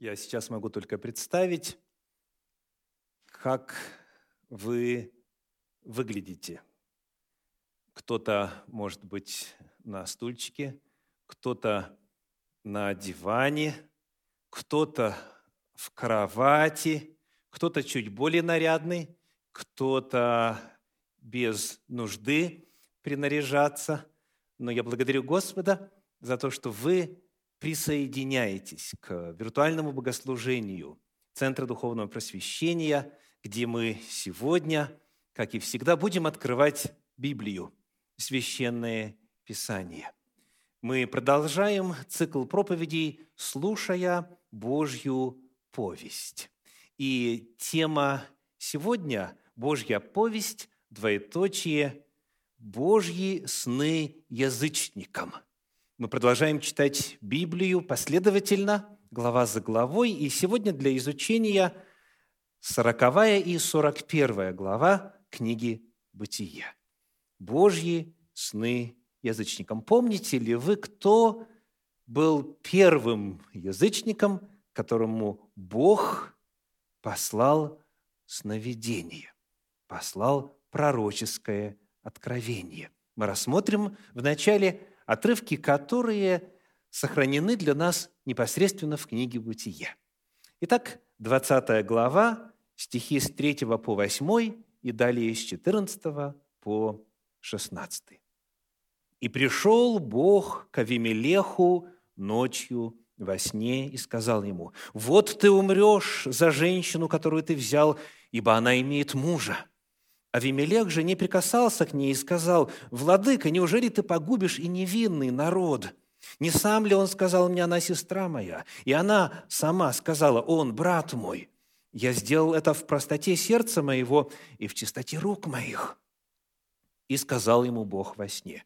Я сейчас могу только представить, как вы выглядите. Кто-то, может быть, на стульчике, кто-то на диване, кто-то в кровати, кто-то чуть более нарядный, кто-то без нужды принаряжаться. Но я благодарю Господа за то, что вы присоединяетесь к виртуальному богослужению Центра Духовного Просвещения, где мы сегодня, как и всегда, будем открывать Библию, Священное Писание. Мы продолжаем цикл проповедей, слушая Божью повесть. И тема сегодня – Божья повесть, двоеточие, Божьи сны язычникам – мы продолжаем читать Библию последовательно, глава за главой, и сегодня для изучения 40 и 41 глава книги «Бытие». Божьи сны язычникам. Помните ли вы, кто был первым язычником, которому Бог послал сновидение, послал пророческое откровение? Мы рассмотрим в начале отрывки, которые сохранены для нас непосредственно в книге «Бытие». Итак, 20 глава, стихи с 3 по 8 и далее с 14 по 16. «И пришел Бог к Авимелеху ночью во сне и сказал ему, «Вот ты умрешь за женщину, которую ты взял, ибо она имеет мужа». Авимелех же не прикасался к ней и сказал, «Владыка, неужели ты погубишь и невинный народ? Не сам ли он сказал мне, она сестра моя? И она сама сказала, он брат мой. Я сделал это в простоте сердца моего и в чистоте рук моих». И сказал ему Бог во сне,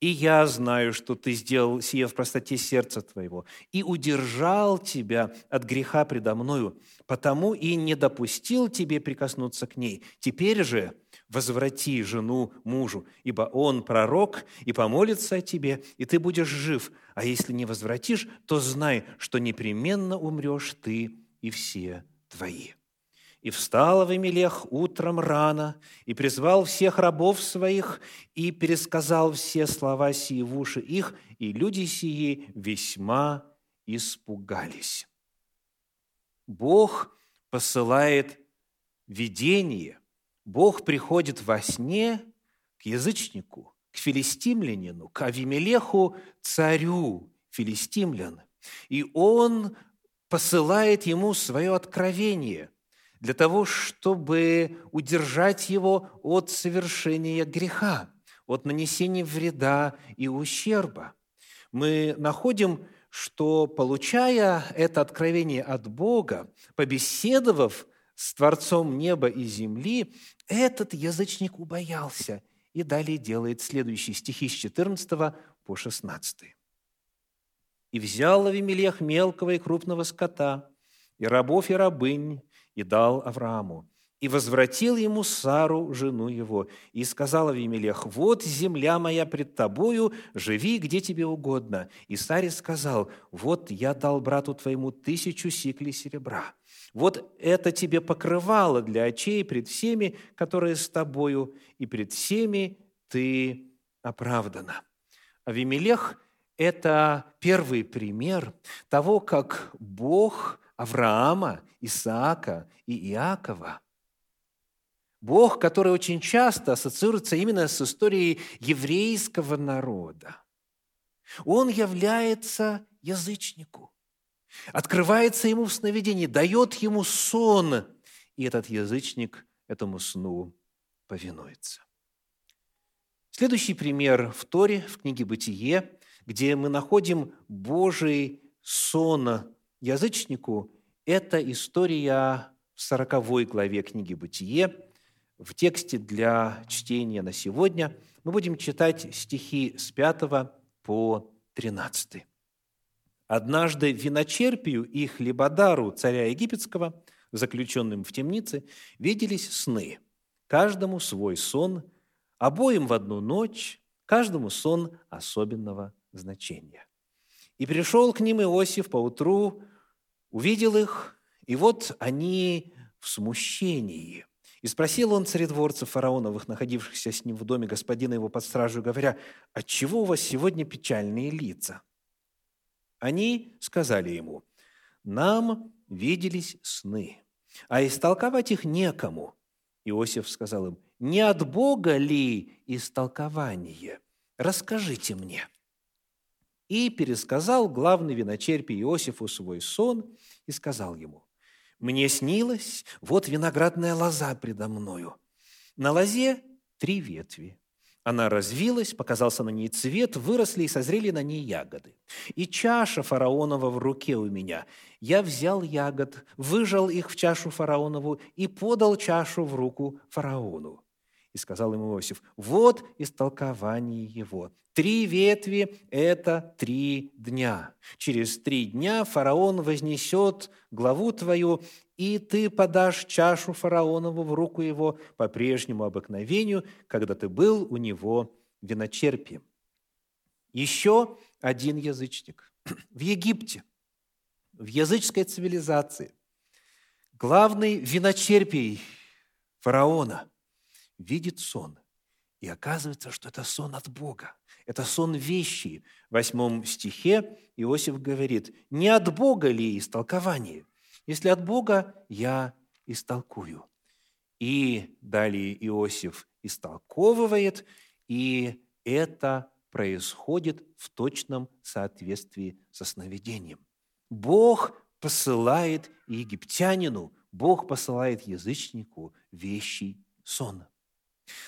«И я знаю, что ты сделал сие в простоте сердца твоего, и удержал тебя от греха предо мною, потому и не допустил тебе прикоснуться к ней. Теперь же возврати жену мужу, ибо он пророк и помолится о тебе, и ты будешь жив. А если не возвратишь, то знай, что непременно умрешь ты и все твои». И встал Авимелех утром рано, и призвал всех рабов своих, и пересказал все слова сии в уши их, и люди сии весьма испугались. Бог посылает видение, Бог приходит во сне к язычнику, к филистимлянину, к Авимелеху, царю филистимлян. И он посылает ему свое откровение для того, чтобы удержать его от совершения греха, от нанесения вреда и ущерба. Мы находим что, получая это откровение от Бога, побеседовав с Творцом неба и земли, этот язычник убоялся и далее делает следующие стихи с 14 по 16. «И взял Авимелех мелкого и крупного скота, и рабов, и рабынь, и дал Аврааму, и возвратил ему Сару, жену его, и сказал Авимелех, «Вот земля моя пред тобою, живи где тебе угодно». И Саре сказал, «Вот я дал брату твоему тысячу сиклей серебра. Вот это тебе покрывало для очей пред всеми, которые с тобою, и пред всеми ты оправдана». Авимелех – это первый пример того, как Бог Авраама, Исаака и Иакова – Бог, который очень часто ассоциируется именно с историей еврейского народа. Он является язычнику, открывается ему в сновидении, дает ему сон, и этот язычник этому сну повинуется. Следующий пример в Торе, в книге «Бытие», где мы находим Божий сон язычнику, это история в 40 главе книги «Бытие», в тексте для чтения на сегодня мы будем читать стихи с 5 по 13. «Однажды виночерпию и хлебодару царя египетского, заключенным в темнице, виделись сны, каждому свой сон, обоим в одну ночь, каждому сон особенного значения. И пришел к ним Иосиф поутру, увидел их, и вот они в смущении. И спросил он царедворцев фараоновых, находившихся с ним в доме господина его под стражу, говоря, «Отчего у вас сегодня печальные лица?» Они сказали ему, «Нам виделись сны, а истолковать их некому». Иосиф сказал им, «Не от Бога ли истолкование? Расскажите мне». И пересказал главный виночерпий Иосифу свой сон и сказал ему, «Мне снилось, вот виноградная лоза предо мною. На лозе три ветви. Она развилась, показался на ней цвет, выросли и созрели на ней ягоды. И чаша фараонова в руке у меня. Я взял ягод, выжал их в чашу фараонову и подал чашу в руку фараону. И сказал ему Иосиф, вот истолкование его. Три ветви – это три дня. Через три дня фараон вознесет главу твою, и ты подашь чашу фараонову в руку его по прежнему обыкновению, когда ты был у него виночерпием. Еще один язычник. В Египте, в языческой цивилизации, главный виночерпий фараона – видит сон. И оказывается, что это сон от Бога. Это сон вещи. В восьмом стихе Иосиф говорит, не от Бога ли истолкование? Если от Бога, я истолкую. И далее Иосиф истолковывает, и это происходит в точном соответствии со сновидением. Бог посылает египтянину, Бог посылает язычнику вещий сон.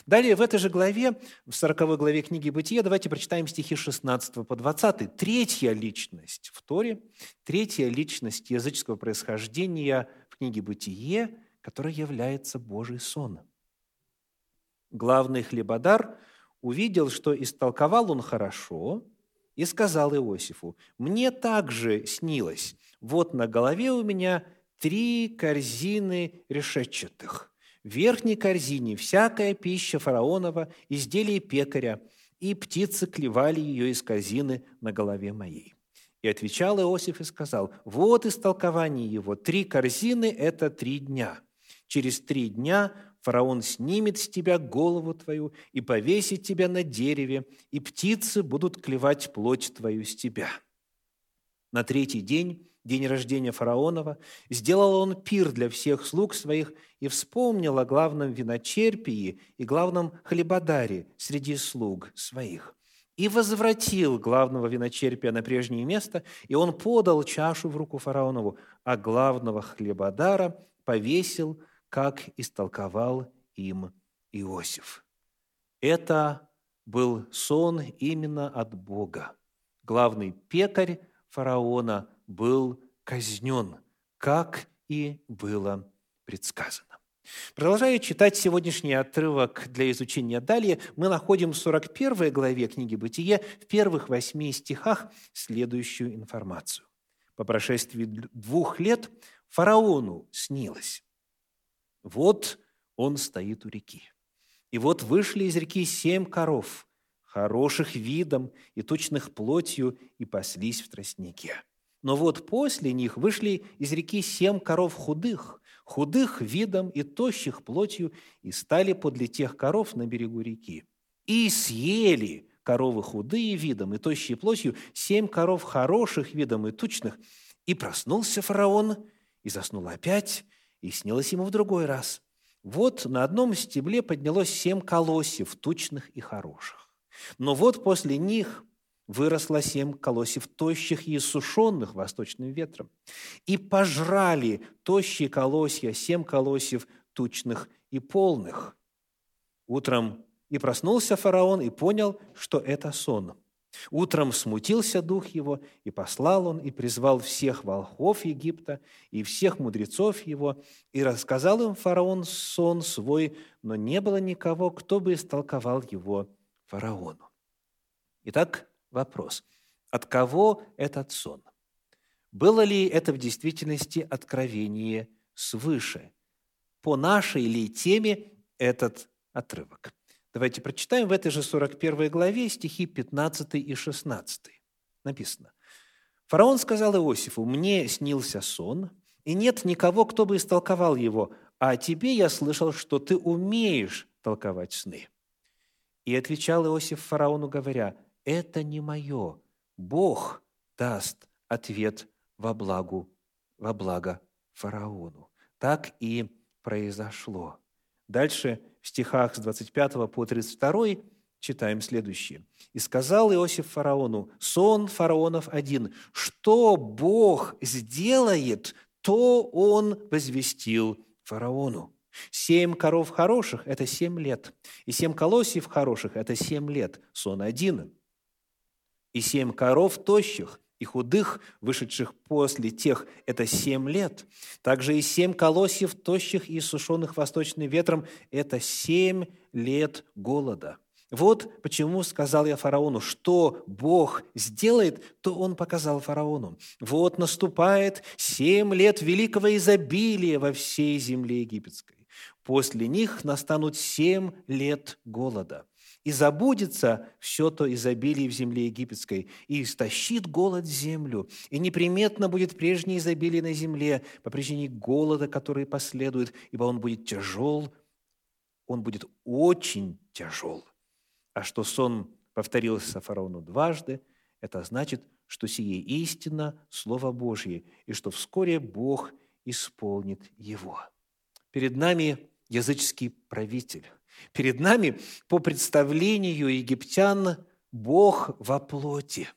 Далее в этой же главе, в 40 главе книги Бытия, давайте прочитаем стихи 16 по 20. Третья личность в Торе, третья личность языческого происхождения в книге Бытие, которая является Божий сон. Главный хлебодар увидел, что истолковал он хорошо, и сказал Иосифу, «Мне также снилось, вот на голове у меня три корзины решетчатых» Верхней корзине всякая пища фараонова, изделие пекаря, и птицы клевали ее из корзины на голове моей. И отвечал Иосиф и сказал, вот истолкование его, три корзины – это три дня. Через три дня фараон снимет с тебя голову твою и повесит тебя на дереве, и птицы будут клевать плоть твою с тебя. На третий день день рождения фараонова, сделал он пир для всех слуг своих и вспомнил о главном виночерпии и главном хлебодаре среди слуг своих. И возвратил главного виночерпия на прежнее место, и он подал чашу в руку фараонову, а главного хлебодара повесил, как истолковал им Иосиф. Это был сон именно от Бога. Главный пекарь фараона – был казнен, как и было предсказано. Продолжая читать сегодняшний отрывок для изучения далее, мы находим в 41 главе книги «Бытие» в первых восьми стихах следующую информацию. По прошествии двух лет фараону снилось. Вот он стоит у реки. И вот вышли из реки семь коров, хороших видом и точных плотью, и паслись в тростнике. Но вот после них вышли из реки семь коров худых, худых видом и тощих плотью, и стали подле тех коров на берегу реки. И съели коровы худые видом и тощие плотью, семь коров хороших видом и тучных. И проснулся фараон, и заснул опять, и снилось ему в другой раз. Вот на одном стебле поднялось семь колосьев, тучных и хороших. Но вот после них выросло семь колосьев тощих и иссушенных восточным ветром. И пожрали тощие колосья, семь колосьев тучных и полных. Утром и проснулся фараон и понял, что это сон. Утром смутился дух его, и послал он, и призвал всех волхов Египта, и всех мудрецов его, и рассказал им фараон сон свой, но не было никого, кто бы истолковал его фараону. Итак, Вопрос. От кого этот сон? Было ли это в действительности откровение свыше? По нашей ли теме этот отрывок? Давайте прочитаем в этой же 41 главе стихи 15 и 16. Написано. Фараон сказал Иосифу, «Мне снился сон, и нет никого, кто бы истолковал его, а тебе я слышал, что ты умеешь толковать сны». И отвечал Иосиф фараону, говоря, «Это не мое, Бог даст ответ во благу, во благо фараону». Так и произошло. Дальше в стихах с 25 по 32 читаем следующее. «И сказал Иосиф фараону, сон фараонов один, что Бог сделает, то он возвестил фараону. Семь коров хороших – это семь лет, и семь колосьев хороших – это семь лет, сон один. И семь коров тощих и худых, вышедших после тех, это семь лет. Также и семь колосьев тощих и сушеных восточным ветром – это семь лет голода. Вот почему сказал я фараону, что Бог сделает, то он показал фараону. Вот наступает семь лет великого изобилия во всей земле египетской. После них настанут семь лет голода – и забудется все то изобилие в земле египетской, и истощит голод землю, и неприметно будет прежнее изобилие на земле по причине голода, который последует, ибо он будет тяжел, он будет очень тяжел. А что сон повторился фараону дважды, это значит, что сие истина Слово Божье, и что вскоре Бог исполнит его. Перед нами языческий правитель, Перед нами по представлению египтян Бог во плоти.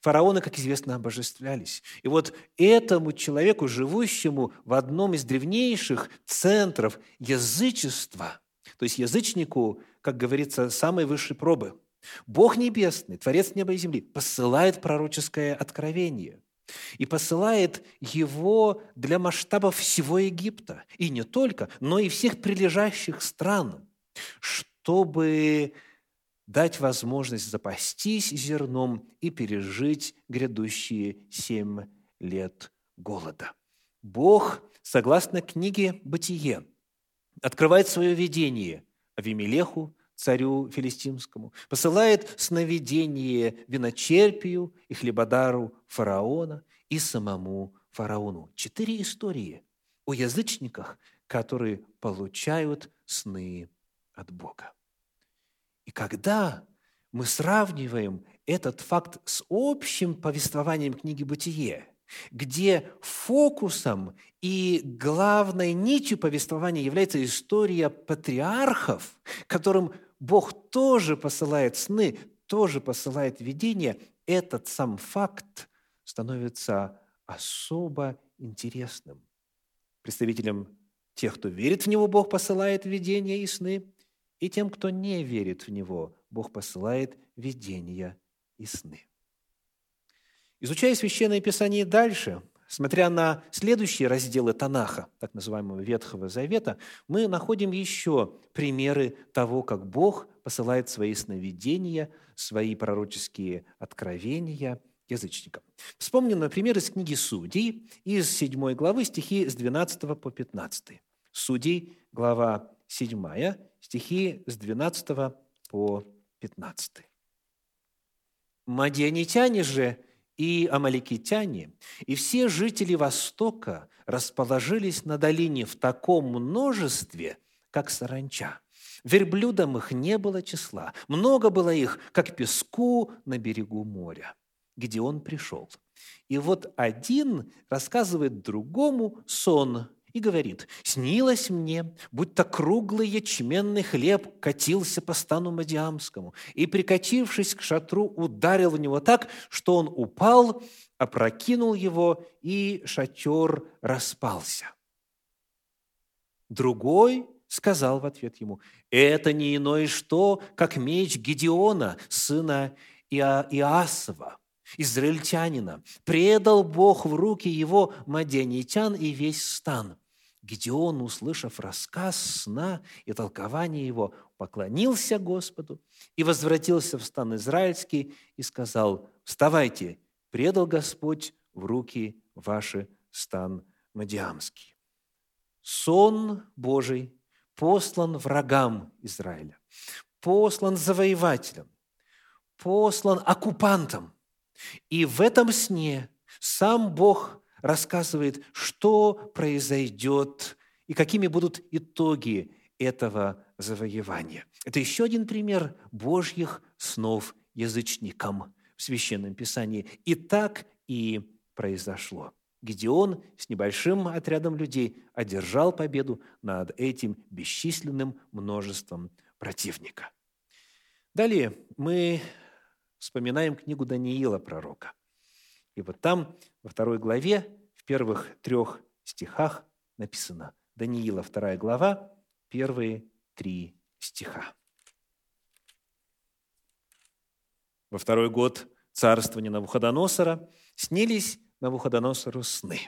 Фараоны, как известно, обожествлялись. И вот этому человеку, живущему в одном из древнейших центров язычества, то есть язычнику, как говорится, самой высшей пробы, Бог Небесный, Творец неба и земли, посылает пророческое откровение и посылает его для масштабов всего Египта. И не только, но и всех прилежащих стран – чтобы дать возможность запастись зерном и пережить грядущие семь лет голода. Бог, согласно книге «Бытие», открывает свое видение Авимелеху, царю филистимскому, посылает сновидение виночерпию и хлебодару фараона и самому фараону. Четыре истории о язычниках, которые получают сны от Бога. И когда мы сравниваем этот факт с общим повествованием книги «Бытие», где фокусом и главной нитью повествования является история патриархов, которым Бог тоже посылает сны, тоже посылает видения, этот сам факт становится особо интересным. Представителям тех, кто верит в Него, Бог посылает видения и сны, и тем, кто не верит в Него, Бог посылает видения и сны. Изучая Священное Писание дальше, смотря на следующие разделы Танаха, так называемого Ветхого Завета, мы находим еще примеры того, как Бог посылает свои сновидения, свои пророческие откровения язычникам. Вспомним, например, из книги Судей, из 7 главы, стихи с 12 по 15. Судей, глава 7, стихи с 12 по 15. Мадианитяне же и амаликитяне, и все жители Востока расположились на долине в таком множестве, как саранча. Верблюдам их не было числа. Много было их, как песку на берегу моря, где он пришел. И вот один рассказывает другому сон, и говорит, «Снилось мне, будто круглый ячменный хлеб катился по стану Мадиамскому, и, прикатившись к шатру, ударил в него так, что он упал, опрокинул его, и шатер распался». Другой сказал в ответ ему, «Это не иное что, как меч Гедеона, сына Иа Иасова, израильтянина. Предал Бог в руки его мадянитян и весь стан. Гедеон, услышав рассказ сна и толкование его, поклонился Господу и возвратился в стан израильский и сказал, «Вставайте, предал Господь в руки ваши стан Мадиамский». Сон Божий послан врагам Израиля, послан завоевателям, послан оккупантам. И в этом сне Сам Бог рассказывает, что произойдет и какими будут итоги этого завоевания. Это еще один пример Божьих снов язычникам в Священном Писании. И так и произошло. Гедеон с небольшим отрядом людей одержал победу над этим бесчисленным множеством противника. Далее мы вспоминаем книгу Даниила пророка. И вот там, во второй главе, в первых трех стихах написано, Даниила, вторая глава, первые три стиха. Во второй год царствования Навуходоносора снились Навуходоносору сны.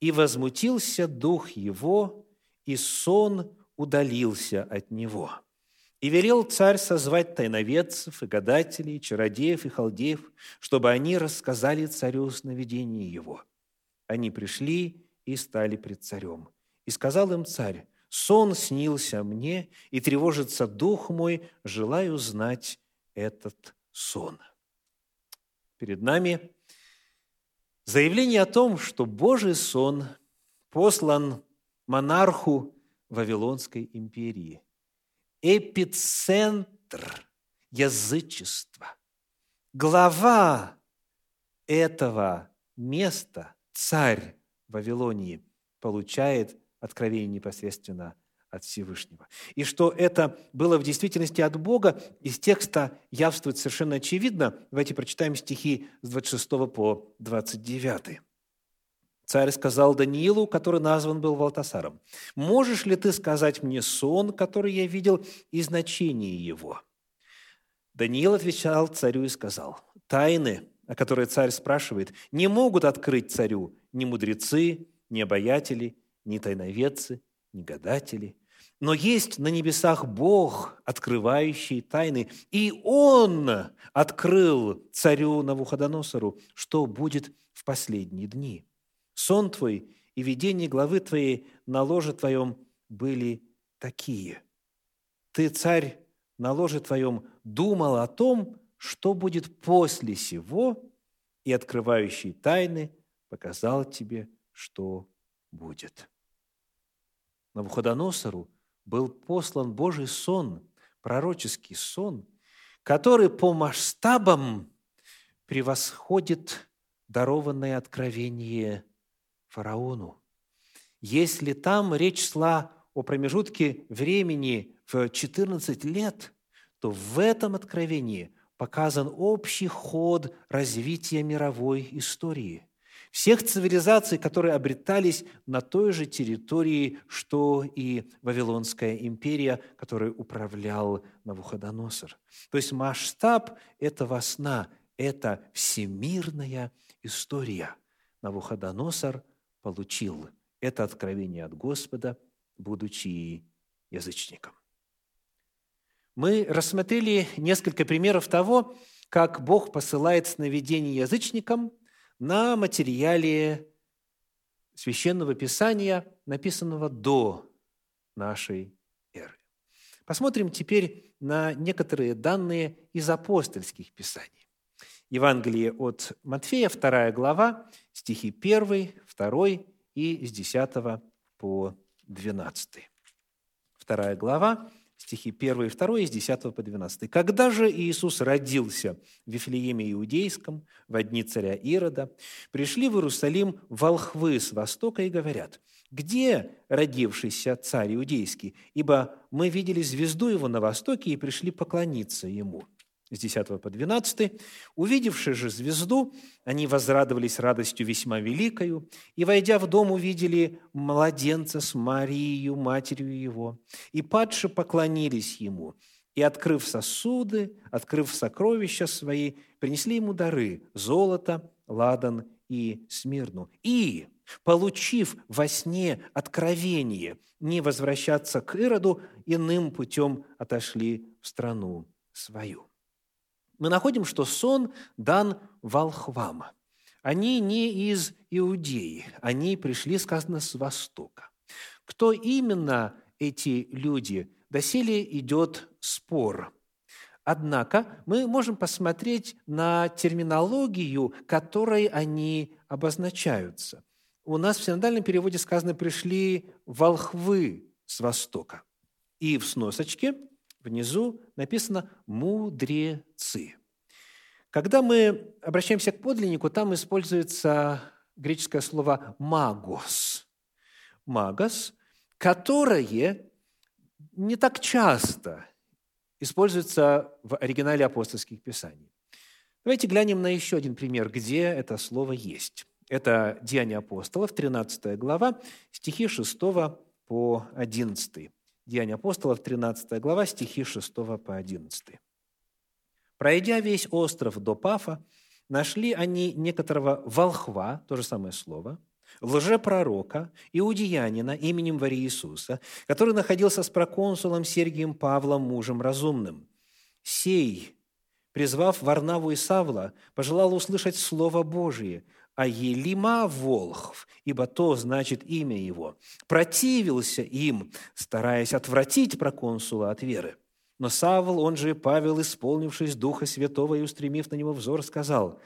«И возмутился дух его, и сон удалился от него. И велел царь созвать тайноведцев, и гадателей, и чародеев, и халдеев, чтобы они рассказали царю сновидение его. Они пришли и стали пред царем. И сказал им царь, «Сон снился мне, и тревожится дух мой, желаю знать этот сон». Перед нами заявление о том, что Божий сон послан монарху Вавилонской империи. Эпицентр язычества. Глава этого места, царь Вавилонии, получает откровение непосредственно от Всевышнего. И что это было в действительности от Бога, из текста явствует совершенно очевидно. Давайте прочитаем стихи с 26 по 29. Царь сказал Даниилу, который назван был Валтасаром, «Можешь ли ты сказать мне сон, который я видел, и значение его?» Даниил отвечал царю и сказал, «Тайны, о которые царь спрашивает, не могут открыть царю ни мудрецы, ни обаятели, ни тайноведцы, ни гадатели, но есть на небесах Бог, открывающий тайны, и Он открыл царю Навуходоносору, что будет в последние дни. Сон твой и видение главы твоей на ложе твоем были такие. Ты, царь, на ложе твоем думал о том, что будет после сего, и открывающий тайны показал тебе, что будет. Навуходоносору – был послан Божий сон, пророческий сон, который по масштабам превосходит дарованное откровение фараону. Если там речь шла о промежутке времени в 14 лет, то в этом откровении показан общий ход развития мировой истории – всех цивилизаций, которые обретались на той же территории, что и Вавилонская империя, которой управлял Навуходоносор. То есть масштаб этого сна – это всемирная история. Навуходоносор получил это откровение от Господа, будучи язычником. Мы рассмотрели несколько примеров того, как Бог посылает сновидение язычникам – на материале Священного Писания, написанного до нашей эры. Посмотрим теперь на некоторые данные из апостольских писаний. Евангелие от Матфея, 2 глава, стихи 1, 2 и с 10 по 12. 2 глава, стихи 1 и 2, из 10 по 12. «Когда же Иисус родился в Вифлееме Иудейском, в дни царя Ирода, пришли в Иерусалим волхвы с востока и говорят, «Где родившийся царь Иудейский? Ибо мы видели звезду его на востоке и пришли поклониться ему» с 10 по 12. «Увидевши же звезду, они возрадовались радостью весьма великою, и, войдя в дом, увидели младенца с Марией, матерью его, и падши поклонились ему, и, открыв сосуды, открыв сокровища свои, принесли ему дары – золото, ладан и смирну. И, получив во сне откровение не возвращаться к Ироду, иным путем отошли в страну свою мы находим, что сон дан волхвам. Они не из Иудеи, они пришли, сказано, с Востока. Кто именно эти люди? Доселе идет спор. Однако мы можем посмотреть на терминологию, которой они обозначаются. У нас в синодальном переводе сказано «пришли волхвы с востока». И в сносочке внизу написано «мудрецы». Когда мы обращаемся к подлиннику, там используется греческое слово «магос». «Магос», которое не так часто используется в оригинале апостольских писаний. Давайте глянем на еще один пример, где это слово есть. Это Деяния апостолов, 13 глава, стихи 6 по 11. Деяния апостолов, 13 глава, стихи 6 по 11. Пройдя весь остров до Пафа, нашли они некоторого волхва, то же самое слово, лжепророка, иудеянина именем Вари Иисуса, который находился с проконсулом Сергием Павлом, мужем разумным. Сей, призвав Варнаву и Савла, пожелал услышать Слово Божие, а Елима Волхв, ибо то значит имя его, противился им, стараясь отвратить проконсула от веры. Но Савл, он же Павел, исполнившись Духа Святого и устремив на него взор, сказал,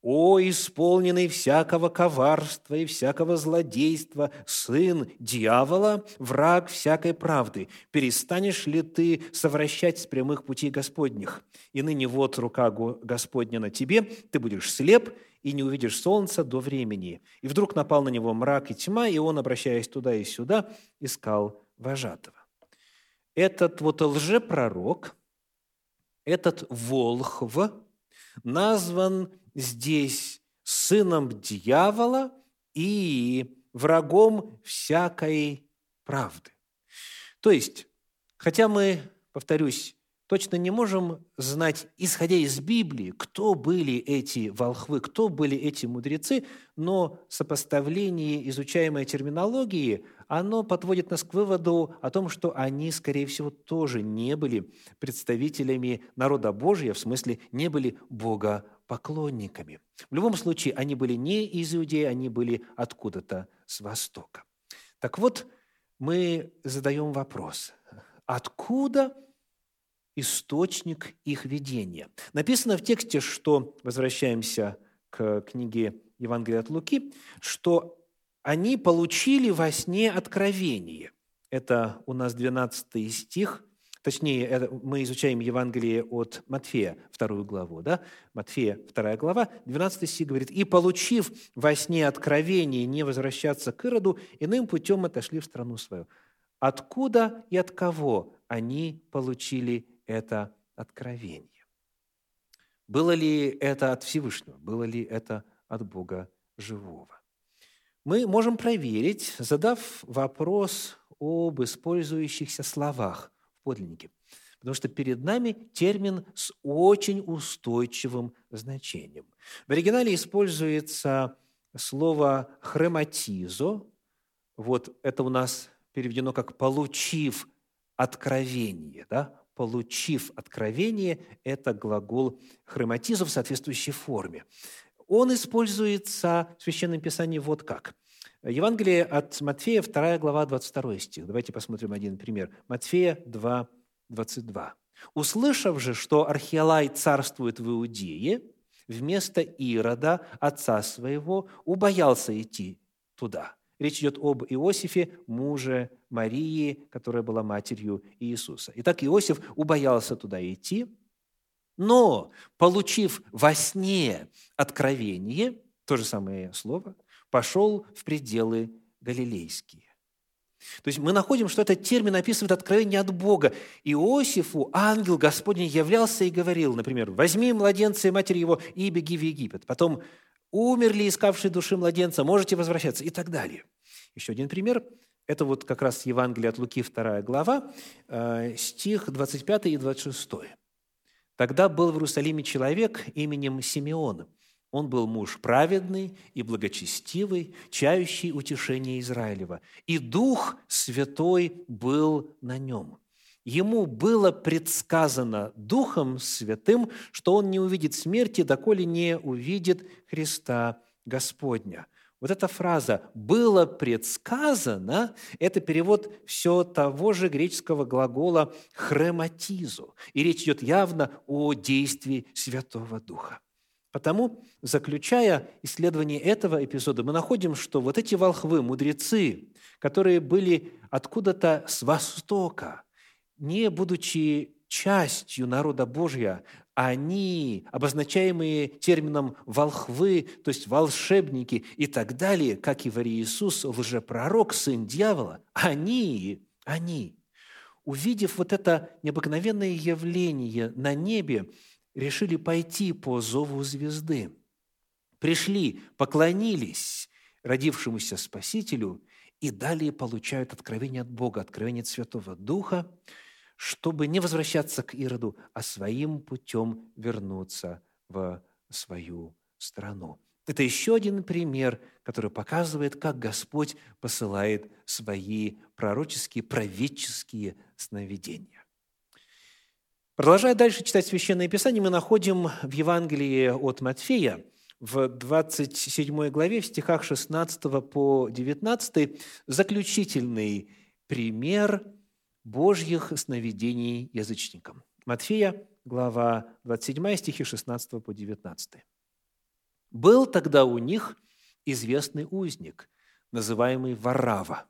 «О, исполненный всякого коварства и всякого злодейства, сын дьявола, враг всякой правды, перестанешь ли ты совращать с прямых путей Господних? И ныне вот рука Господня на тебе, ты будешь слеп и не увидишь солнца до времени». И вдруг напал на него мрак и тьма, и он, обращаясь туда и сюда, искал вожатого этот вот лжепророк, этот Волхв назван здесь сыном дьявола и врагом всякой правды. То есть, хотя мы, повторюсь, точно не можем знать, исходя из Библии, кто были эти волхвы, кто были эти мудрецы, но сопоставление изучаемой терминологии, оно подводит нас к выводу о том, что они, скорее всего, тоже не были представителями народа Божия, в смысле, не были богопоклонниками. В любом случае, они были не из Иудеи, они были откуда-то с Востока. Так вот, мы задаем вопрос, откуда – источник их видения. Написано в тексте, что, возвращаемся к книге Евангелия от Луки, что они получили во сне откровение. Это у нас 12 стих, точнее, мы изучаем Евангелие от Матфея, вторую главу, да? Матфея, вторая глава, 12 стих говорит, «И, получив во сне откровение не возвращаться к Ироду, иным путем отошли в страну свою». Откуда и от кого они получили это откровение. Было ли это от Всевышнего? Было ли это от Бога живого? Мы можем проверить, задав вопрос об использующихся словах в подлиннике. Потому что перед нами термин с очень устойчивым значением. В оригинале используется слово «хрематизо». Вот это у нас переведено как «получив откровение», да? получив откровение, это глагол хроматизм в соответствующей форме. Он используется в Священном Писании вот как. Евангелие от Матфея, 2 глава, 22 стих. Давайте посмотрим один пример. Матфея 2, 22. «Услышав же, что Архиалай царствует в Иудее, вместо Ирода, отца своего, убоялся идти туда». Речь идет об Иосифе, муже Марии, которая была матерью Иисуса. Итак, Иосиф убоялся туда идти, но, получив во сне откровение, то же самое слово, пошел в пределы галилейские. То есть мы находим, что этот термин описывает откровение от Бога. Иосифу ангел Господень являлся и говорил, например, «Возьми младенца и матери его и беги в Египет». Потом умерли искавшие души младенца, можете возвращаться и так далее. Еще один пример – это вот как раз Евангелие от Луки, 2 глава, э, стих 25 и 26. «Тогда был в Иерусалиме человек именем Симеон. Он был муж праведный и благочестивый, чающий утешение Израилева. И Дух Святой был на нем. Ему было предсказано Духом Святым, что он не увидит смерти, доколе не увидит Христа Господня. Вот эта фраза «было предсказано» – это перевод все того же греческого глагола «хрематизу». И речь идет явно о действии Святого Духа. Потому, заключая исследование этого эпизода, мы находим, что вот эти волхвы, мудрецы, которые были откуда-то с востока, не будучи частью народа Божья, они, обозначаемые термином «волхвы», то есть волшебники и так далее, как и в Иисус, лжепророк, сын дьявола, они, они, увидев вот это необыкновенное явление на небе, решили пойти по зову звезды. Пришли, поклонились родившемуся Спасителю и далее получают откровение от Бога, откровение от Святого Духа, чтобы не возвращаться к Ироду, а своим путем вернуться в свою страну. Это еще один пример, который показывает, как Господь посылает свои пророческие, праведческие сновидения. Продолжая дальше читать Священное Писание, мы находим в Евангелии от Матфея, в 27 главе, в стихах 16 по 19, заключительный пример Божьих сновидений язычникам. Матфея, глава 27, стихи 16 по 19. «Был тогда у них известный узник, называемый Варава.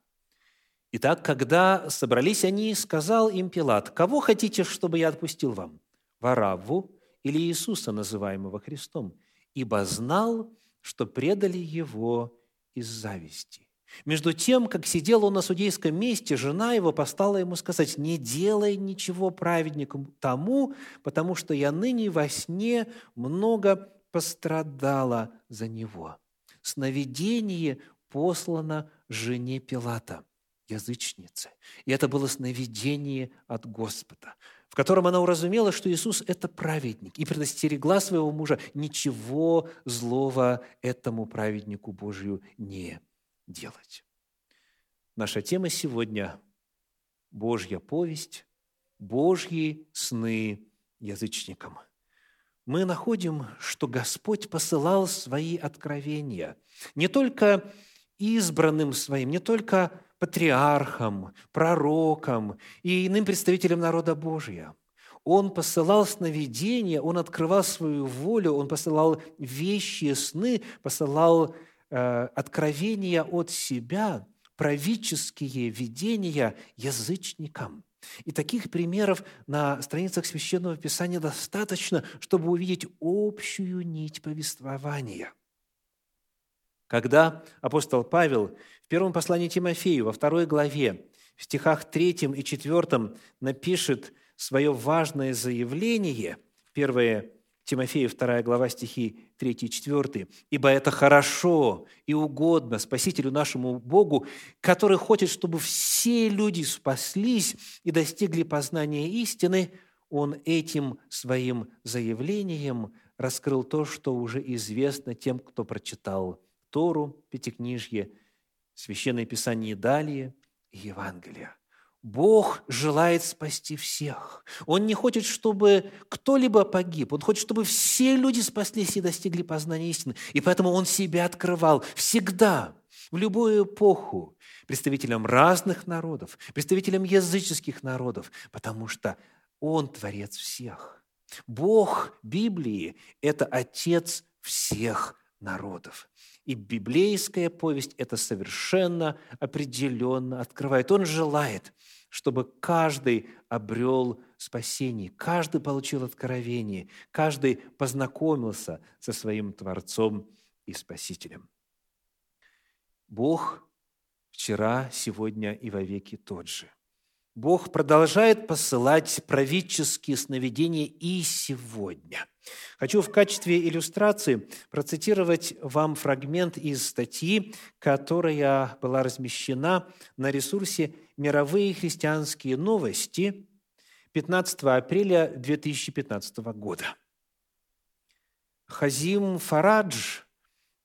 Итак, когда собрались они, сказал им Пилат, «Кого хотите, чтобы я отпустил вам, Варавву или Иисуса, называемого Христом? Ибо знал, что предали его из зависти». Между тем, как сидел он на судейском месте, жена его постала ему сказать, «Не делай ничего праведникам тому, потому что я ныне во сне много пострадала за него». Сновидение послано жене Пилата, язычнице. И это было сновидение от Господа, в котором она уразумела, что Иисус – это праведник, и предостерегла своего мужа ничего злого этому праведнику Божию не делать. Наша тема сегодня – Божья повесть, Божьи сны язычникам. Мы находим, что Господь посылал свои откровения не только избранным своим, не только патриархам, пророкам и иным представителям народа Божия. Он посылал сновидения, он открывал свою волю, он посылал вещи, сны, посылал Э, откровения от себя, правительские видения язычникам. И таких примеров на страницах Священного Писания достаточно, чтобы увидеть общую нить повествования. Когда апостол Павел в первом послании Тимофею, во второй главе, в стихах 3 и 4 напишет свое важное заявление, первое Тимофею 2 глава стихи 3 и 4. «Ибо это хорошо и угодно Спасителю нашему Богу, который хочет, чтобы все люди спаслись и достигли познания истины, Он этим своим заявлением раскрыл то, что уже известно тем, кто прочитал Тору, Пятикнижье, Священное Писание далее и Евангелие. Бог желает спасти всех. Он не хочет, чтобы кто-либо погиб. Он хочет, чтобы все люди спаслись и достигли познания истины. И поэтому Он себя открывал всегда, в любую эпоху, представителям разных народов, представителям языческих народов, потому что Он Творец всех. Бог Библии – это Отец всех народов. И библейская повесть это совершенно определенно открывает. Он желает, чтобы каждый обрел спасение, каждый получил откровение, каждый познакомился со своим Творцом и Спасителем. Бог вчера, сегодня и вовеки тот же. Бог продолжает посылать правительские сновидения и сегодня. Хочу в качестве иллюстрации процитировать вам фрагмент из статьи, которая была размещена на ресурсе «Мировые христианские новости» 15 апреля 2015 года. Хазим Фарадж,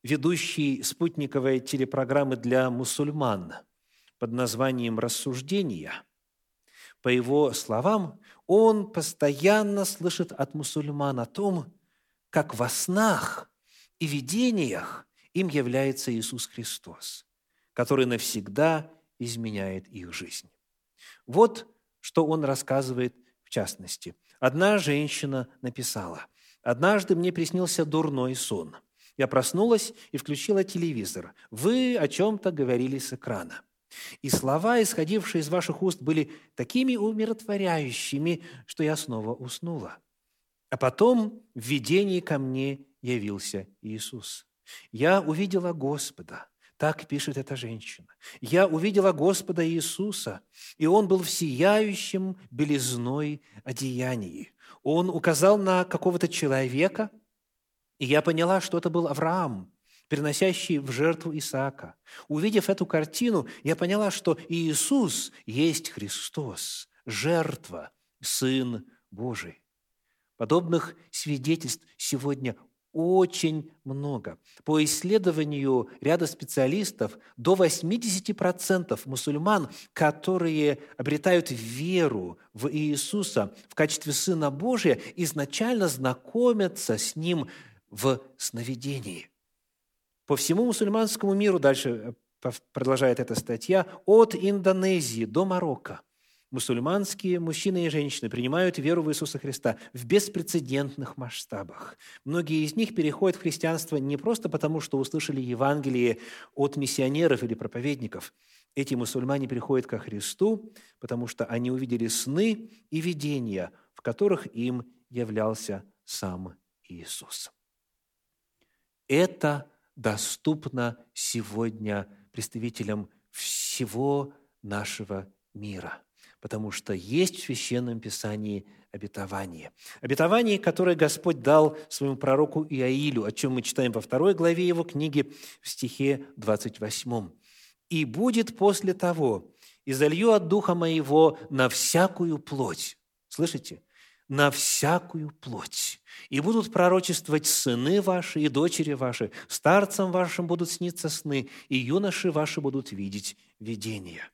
ведущий спутниковой телепрограммы для мусульман под названием «Рассуждения», по его словам, он постоянно слышит от мусульман о том, как во снах и видениях Им является Иисус Христос, который навсегда изменяет их жизнь. Вот что он рассказывает в частности. Одна женщина написала, «Однажды мне приснился дурной сон. Я проснулась и включила телевизор. Вы о чем-то говорили с экрана. И слова, исходившие из ваших уст, были такими умиротворяющими, что я снова уснула. А потом в видении ко мне явился Иисус. Я увидела Господа. Так пишет эта женщина. Я увидела Господа Иисуса, и Он был в сияющем белизной одеянии. Он указал на какого-то человека, и я поняла, что это был Авраам, приносящий в жертву Исаака. Увидев эту картину, я поняла, что Иисус есть Христос, жертва, Сын Божий. Подобных свидетельств сегодня очень много. По исследованию ряда специалистов, до 80% мусульман, которые обретают веру в Иисуса в качестве Сына Божия, изначально знакомятся с Ним в сновидении. По всему мусульманскому миру, дальше э, продолжает эта статья, от Индонезии до Марокко – мусульманские мужчины и женщины принимают веру в Иисуса Христа в беспрецедентных масштабах. Многие из них переходят в христианство не просто потому, что услышали Евангелие от миссионеров или проповедников. Эти мусульмане приходят ко Христу, потому что они увидели сны и видения, в которых им являлся сам Иисус. Это доступно сегодня представителям всего нашего мира – потому что есть в Священном Писании обетование. Обетование, которое Господь дал своему пророку Иаилю, о чем мы читаем во второй главе его книги в стихе 28. «И будет после того, и залью от Духа Моего на всякую плоть». Слышите? на всякую плоть. И будут пророчествовать сыны ваши и дочери ваши, старцам вашим будут сниться сны, и юноши ваши будут видеть видения.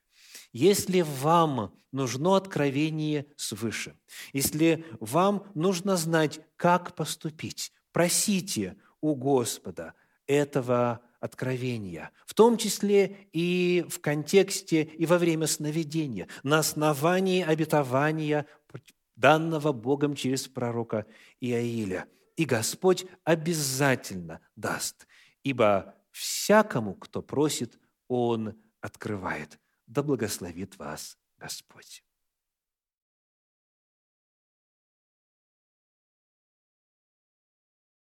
Если вам нужно откровение свыше, если вам нужно знать, как поступить, просите у Господа этого откровения, в том числе и в контексте и во время сновидения, на основании обетования, данного Богом через пророка Иаиля. И Господь обязательно даст, ибо всякому, кто просит, Он открывает. Да благословит вас Господь.